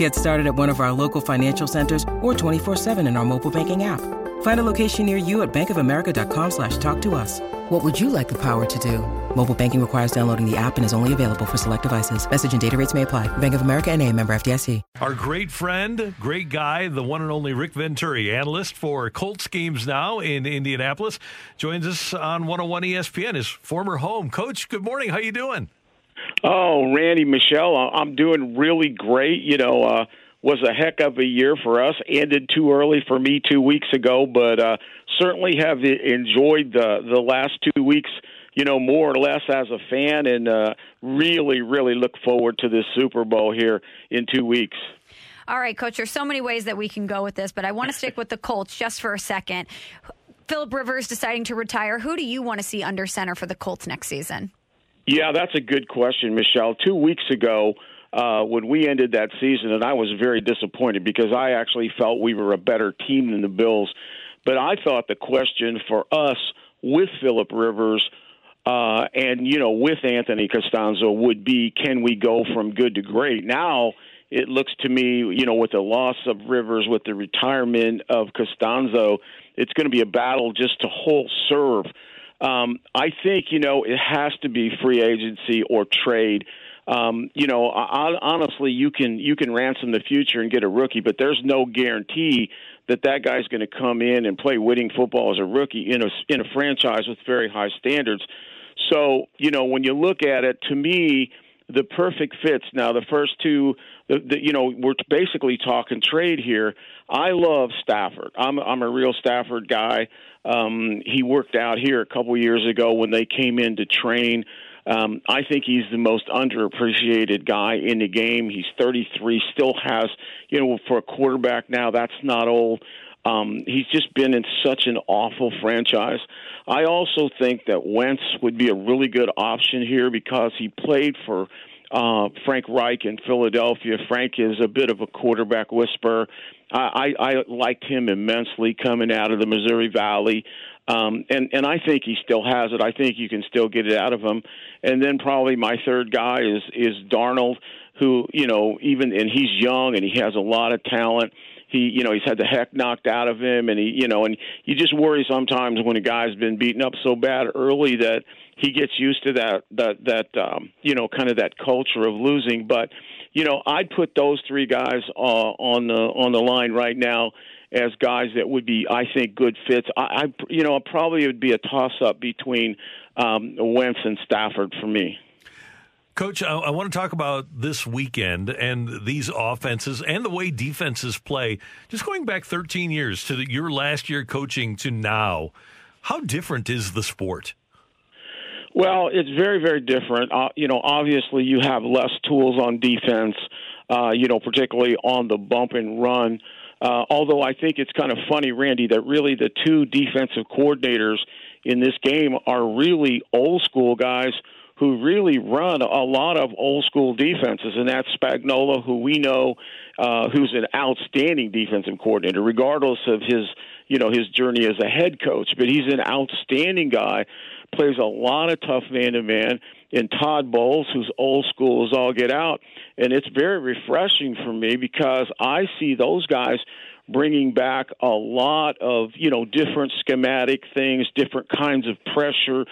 Get started at one of our local financial centers or 24-7 in our mobile banking app. Find a location near you at bankofamerica.com slash talk to us. What would you like the power to do? Mobile banking requires downloading the app and is only available for select devices. Message and data rates may apply. Bank of America and a member FDIC. Our great friend, great guy, the one and only Rick Venturi, analyst for Colts games now in Indianapolis, joins us on 101 ESPN, his former home. Coach, good morning. How you doing? Oh, Randy, Michelle, I'm doing really great. You know, uh, was a heck of a year for us. Ended too early for me two weeks ago, but uh, certainly have enjoyed the the last two weeks. You know, more or less as a fan, and uh, really, really look forward to this Super Bowl here in two weeks. All right, Coach. There's so many ways that we can go with this, but I want to stick with the Colts just for a second. Philip Rivers deciding to retire. Who do you want to see under center for the Colts next season? Yeah, that's a good question, Michelle. Two weeks ago, uh, when we ended that season, and I was very disappointed because I actually felt we were a better team than the Bills. But I thought the question for us with Philip Rivers uh, and you know with Anthony Castonzo would be, can we go from good to great? Now it looks to me, you know, with the loss of Rivers, with the retirement of Castonzo, it's going to be a battle just to whole serve. Um, I think you know it has to be free agency or trade um, you know, honestly, you can you can ransom the future and get a rookie, but there's no guarantee that that guy's going to come in and play winning football as a rookie in a in a franchise with very high standards. So, you know, when you look at it, to me, the perfect fits. Now, the first two, the, the, you know, we're basically talking trade here. I love Stafford. I'm I'm a real Stafford guy. Um, he worked out here a couple years ago when they came in to train. Um, I think he's the most underappreciated guy in the game. He's 33, still has, you know, for a quarterback now, that's not old. Um, he's just been in such an awful franchise. I also think that Wentz would be a really good option here because he played for uh, Frank Reich in Philadelphia. Frank is a bit of a quarterback whisperer. I, I, I liked him immensely coming out of the Missouri Valley. Um, and and I think he still has it. I think you can still get it out of him. And then probably my third guy is is Darnold, who you know even and he's young and he has a lot of talent. He you know he's had the heck knocked out of him, and he you know and you just worry sometimes when a guy's been beaten up so bad early that he gets used to that that that um, you know kind of that culture of losing. But you know I'd put those three guys uh, on the on the line right now as guys that would be, I think, good fits. I, I you know, probably it would be a toss up between um, Wentz and Stafford for me. Coach, I, I, want to talk about this weekend and these offenses and the way defenses play. Just going back 13 years to the, your last year coaching to now, how different is the sport? Well, it's very, very different. Uh, you know, obviously you have less tools on defense. Uh, you know, particularly on the bump and run. Uh, although I think it's kind of funny, Randy, that really the two defensive coordinators in this game are really old school guys who really run a lot of old school defenses, and that's Spagnuolo, who we know, uh, who's an outstanding defensive coordinator, regardless of his, you know, his journey as a head coach. But he's an outstanding guy, plays a lot of tough man to man And Todd Bowles, who's old school as all get out. And it's very refreshing for me because I see those guys bringing back a lot of you know different schematic things, different kinds of pressure,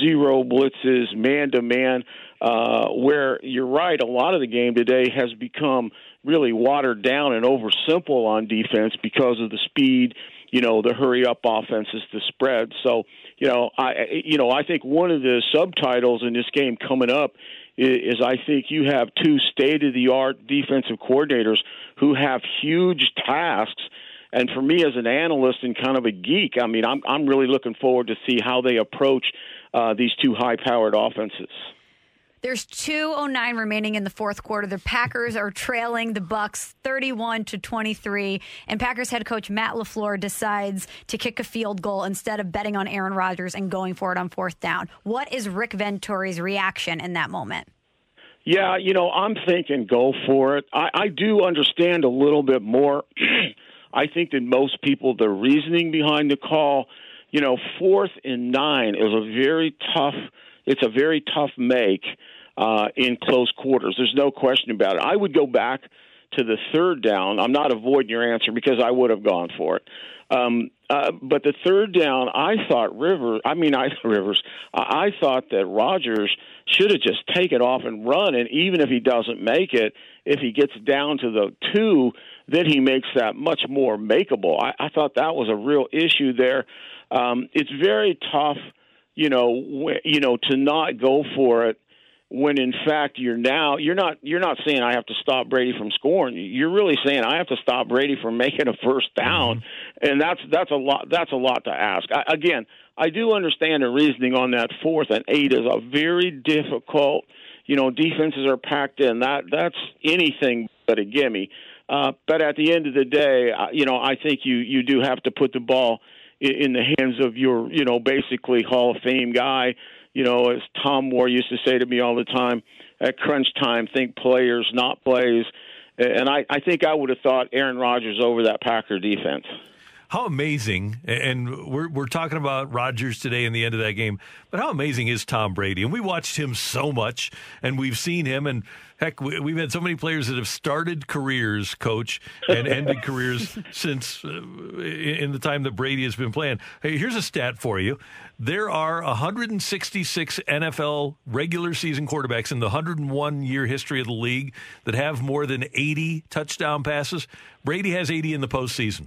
zero blitzes, man to man. Where you're right, a lot of the game today has become really watered down and over simple on defense because of the speed, you know, the hurry up offenses, the spread. So you know, I you know I think one of the subtitles in this game coming up is, I think you have two state of the art defensive coordinators who have huge tasks. And for me as an analyst and kind of a geek, I mean, I'm I'm really looking forward to see how they approach uh, these two high powered offenses. There's 209 remaining in the fourth quarter. The Packers are trailing the Bucs 31 to 23, and Packers head coach Matt LaFleur decides to kick a field goal instead of betting on Aaron Rodgers and going for it on fourth down. What is Rick Venturi's reaction in that moment? Yeah, you know, I'm thinking go for it. I, I do understand a little bit more. I think that most people, the reasoning behind the call, you know, fourth and nine is a very tough. It's a very tough make uh, in close quarters. There's no question about it. I would go back to the third down. I'm not avoiding your answer because I would have gone for it. Um, uh, but the third down, I thought Rivers. I mean, I Rivers. I thought that Rodgers should have just taken off and run. And even if he doesn't make it, if he gets down to the two, then he makes that much more makeable. I, I thought that was a real issue there. Um, it's very tough, you know, w- you know, to not go for it when in fact you're now you're not you're not saying I have to stop Brady from scoring. You're really saying I have to stop Brady from making a first down, mm-hmm. and that's that's a lot that's a lot to ask. I, again, I do understand the reasoning on that fourth and eight is a very difficult. You know, defenses are packed in. That that's anything but a gimme. Uh, but at the end of the day, you know, I think you you do have to put the ball in the hands of your you know basically Hall of Fame guy you know, as Tom Moore used to say to me all the time, at crunch time, think players, not plays. And I, I think I would have thought Aaron Rodgers over that Packer defense. How amazing, and we're, we're talking about Rodgers today in the end of that game, but how amazing is Tom Brady? And we watched him so much, and we've seen him, and heck, we've had so many players that have started careers, coach, and ended careers since uh, in the time that Brady has been playing. Hey, here's a stat for you. There are 166 NFL regular season quarterbacks in the 101 year history of the league that have more than 80 touchdown passes. Brady has 80 in the postseason.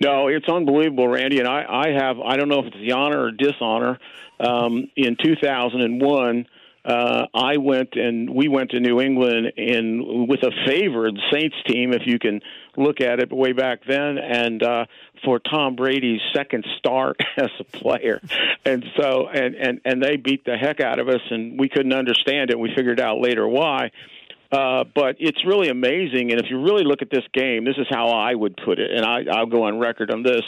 No, it's unbelievable, Randy. And I, I have, I don't know if it's the honor or dishonor. Um, in 2001, uh, I went and we went to New England in with a favored Saints team, if you can look at it way back then, and uh, for Tom Brady's second start as a player, and so and and and they beat the heck out of us, and we couldn't understand it. We figured out later why. Uh, Uh, but it's really amazing, and if you really look at this game, this is how I would put it, and I, I'll go on record on this.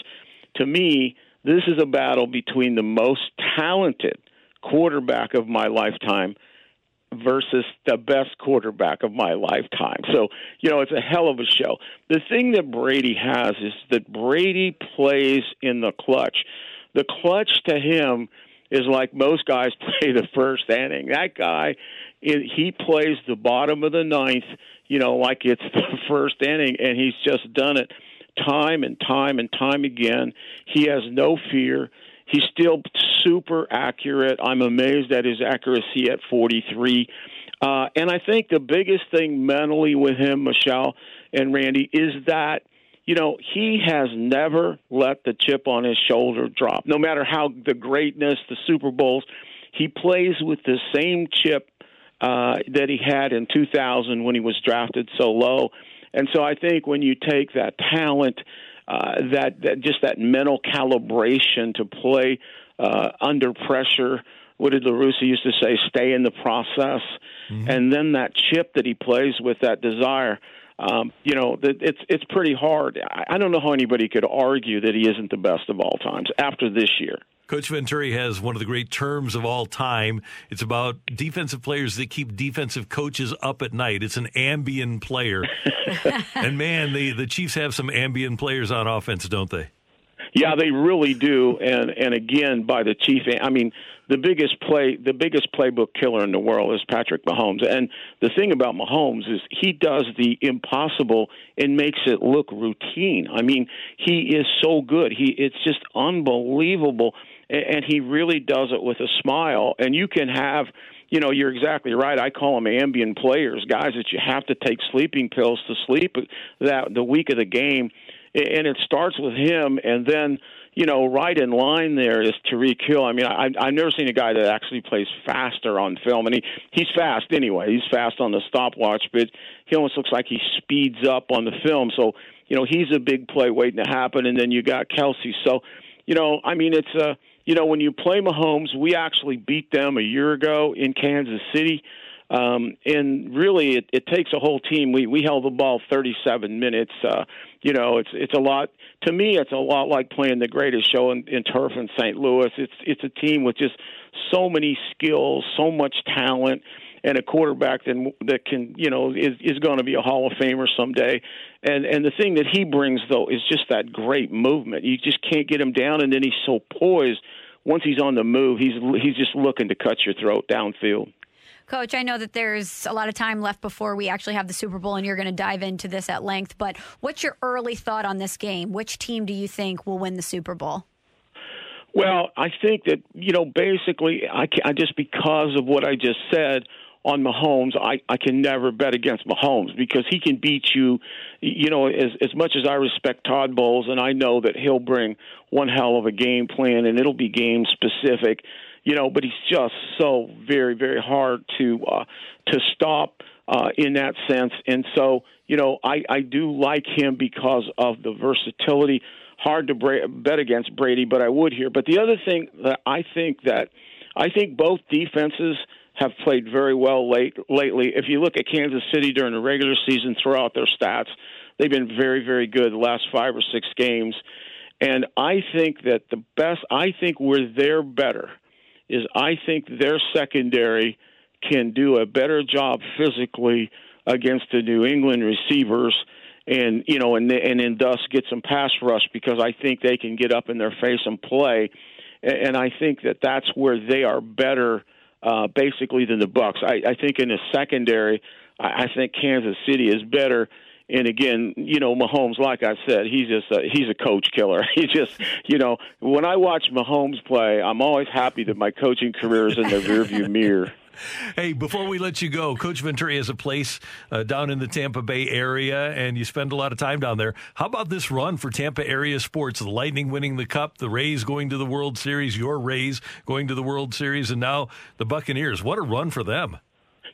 To me, this is a battle between the most talented quarterback of my lifetime versus the best quarterback of my lifetime. So, you know, it's a hell of a show. The thing that Brady has is that Brady plays in the clutch. The clutch to him is like most guys play the first inning. That guy it, he plays the bottom of the ninth, you know, like it's the first inning, and he's just done it time and time and time again. He has no fear. He's still super accurate. I'm amazed at his accuracy at 43. Uh, and I think the biggest thing mentally with him, Michelle and Randy, is that you know, he has never let the chip on his shoulder drop. No matter how the greatness, the Super Bowls, he plays with the same chip uh, that he had in 2000 when he was drafted so low. And so I think when you take that talent, uh, that, that just that mental calibration to play uh, under pressure. What did La Russa used to say? Stay in the process, mm-hmm. and then that chip that he plays with, that desire. Um, you know, it's it's pretty hard. I don't know how anybody could argue that he isn't the best of all times after this year. Coach Venturi has one of the great terms of all time. It's about defensive players that keep defensive coaches up at night. It's an ambient player. and man, the, the Chiefs have some ambient players on offense, don't they? Yeah, they really do. And and again, by the chief, I mean the biggest play, the biggest playbook killer in the world is Patrick Mahomes. And the thing about Mahomes is he does the impossible and makes it look routine. I mean, he is so good. He it's just unbelievable and he really does it with a smile. And you can have, you know, you're exactly right. I call them ambient players, guys that you have to take sleeping pills to sleep that the week of the game, and it starts with him, and then. You know, right in line there is Tyreek Hill. I mean, I, I've never seen a guy that actually plays faster on film, and he he's fast anyway. He's fast on the stopwatch, but he almost looks like he speeds up on the film. So, you know, he's a big play waiting to happen, and then you got Kelce. So, you know, I mean, it's a you know, when you play Mahomes, we actually beat them a year ago in Kansas City. Um, and really, it, it takes a whole team. We we held the ball 37 minutes. Uh, you know, it's it's a lot. To me, it's a lot like playing the greatest show in, in turf in St. Louis. It's it's a team with just so many skills, so much talent, and a quarterback that that can you know is is going to be a Hall of Famer someday. And and the thing that he brings though is just that great movement. You just can't get him down, and then he's so poised. Once he's on the move, he's he's just looking to cut your throat downfield. Coach, I know that there's a lot of time left before we actually have the Super Bowl, and you're going to dive into this at length. But what's your early thought on this game? Which team do you think will win the Super Bowl? Well, I think that you know, basically, I, can, I just because of what I just said on Mahomes, I, I can never bet against Mahomes because he can beat you. You know, as as much as I respect Todd Bowles, and I know that he'll bring one hell of a game plan, and it'll be game specific you know, but he's just so very, very hard to uh, to stop uh, in that sense. And so, you know, I, I do like him because of the versatility. Hard to bra- bet against Brady, but I would here. But the other thing that I think that I think both defenses have played very well late lately. If you look at Kansas City during the regular season, throw out their stats, they've been very, very good the last five or six games. And I think that the best, I think we're there better is I think their secondary can do a better job physically against the New England receivers and you know and and then thus get some pass rush because I think they can get up in their face and play and I think that that's where they are better uh basically than the Bucs. I I think in the secondary I, I think Kansas City is better and again, you know, Mahomes, like I said, he's just a, he's a coach killer. He just, you know, when I watch Mahomes play, I'm always happy that my coaching career is in the rearview mirror. Hey, before we let you go, Coach Venturi has a place uh, down in the Tampa Bay area, and you spend a lot of time down there. How about this run for Tampa area sports? The Lightning winning the Cup, the Rays going to the World Series, your Rays going to the World Series, and now the Buccaneers. What a run for them!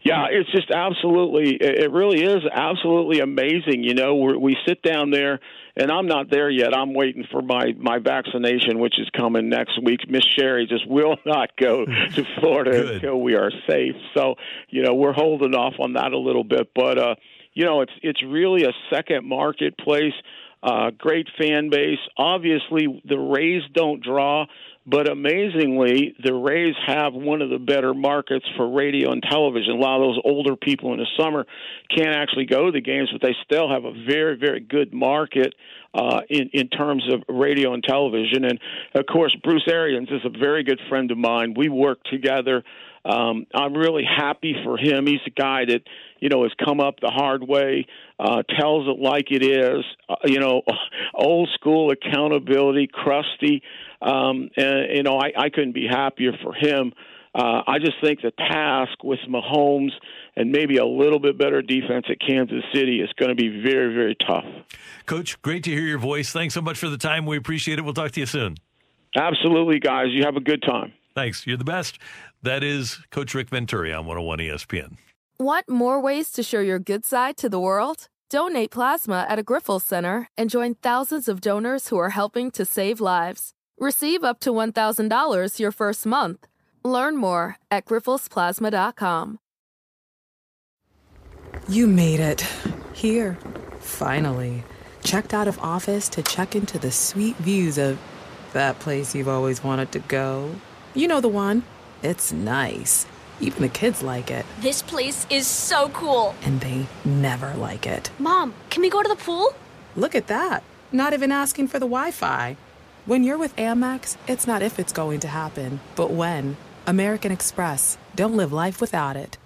Yeah, it's just absolutely, it really is absolutely amazing. You know, we we sit down there, and I'm not there yet. I'm waiting for my my vaccination, which is coming next week. Miss Sherry just will not go to Florida until we are safe. So, you know, we're holding off on that a little bit, but uh, you know, it's it's really a second marketplace. Uh, great fan base. Obviously, the Rays don't draw but amazingly, the Rays have one of the better markets for radio and television. A lot of those older people in the summer can't actually go to the games, but they still have a very, very good market uh, in in terms of radio and television. And of course, Bruce Arians is a very good friend of mine. We work together. Um, I'm really happy for him. He's a guy that you know has come up the hard way, uh, tells it like it is. Uh, you know, old school accountability, crusty. Um, and you know, I, I couldn't be happier for him. Uh, I just think the task with Mahomes and maybe a little bit better defense at Kansas City is going to be very, very tough. Coach, great to hear your voice. Thanks so much for the time. We appreciate it. We'll talk to you soon. Absolutely, guys. You have a good time. Thanks. You're the best. That is Coach Rick Venturi on 101 ESPN. Want more ways to show your good side to the world? Donate plasma at a Grifols Center and join thousands of donors who are helping to save lives. Receive up to $1,000 your first month. Learn more at grifolsplasma.com. You made it. Here, finally. Checked out of office to check into the sweet views of that place you've always wanted to go. You know the one. It's nice. Even the kids like it. This place is so cool. And they never like it. Mom, can we go to the pool? Look at that. Not even asking for the Wi Fi. When you're with Amex, it's not if it's going to happen, but when. American Express. Don't live life without it.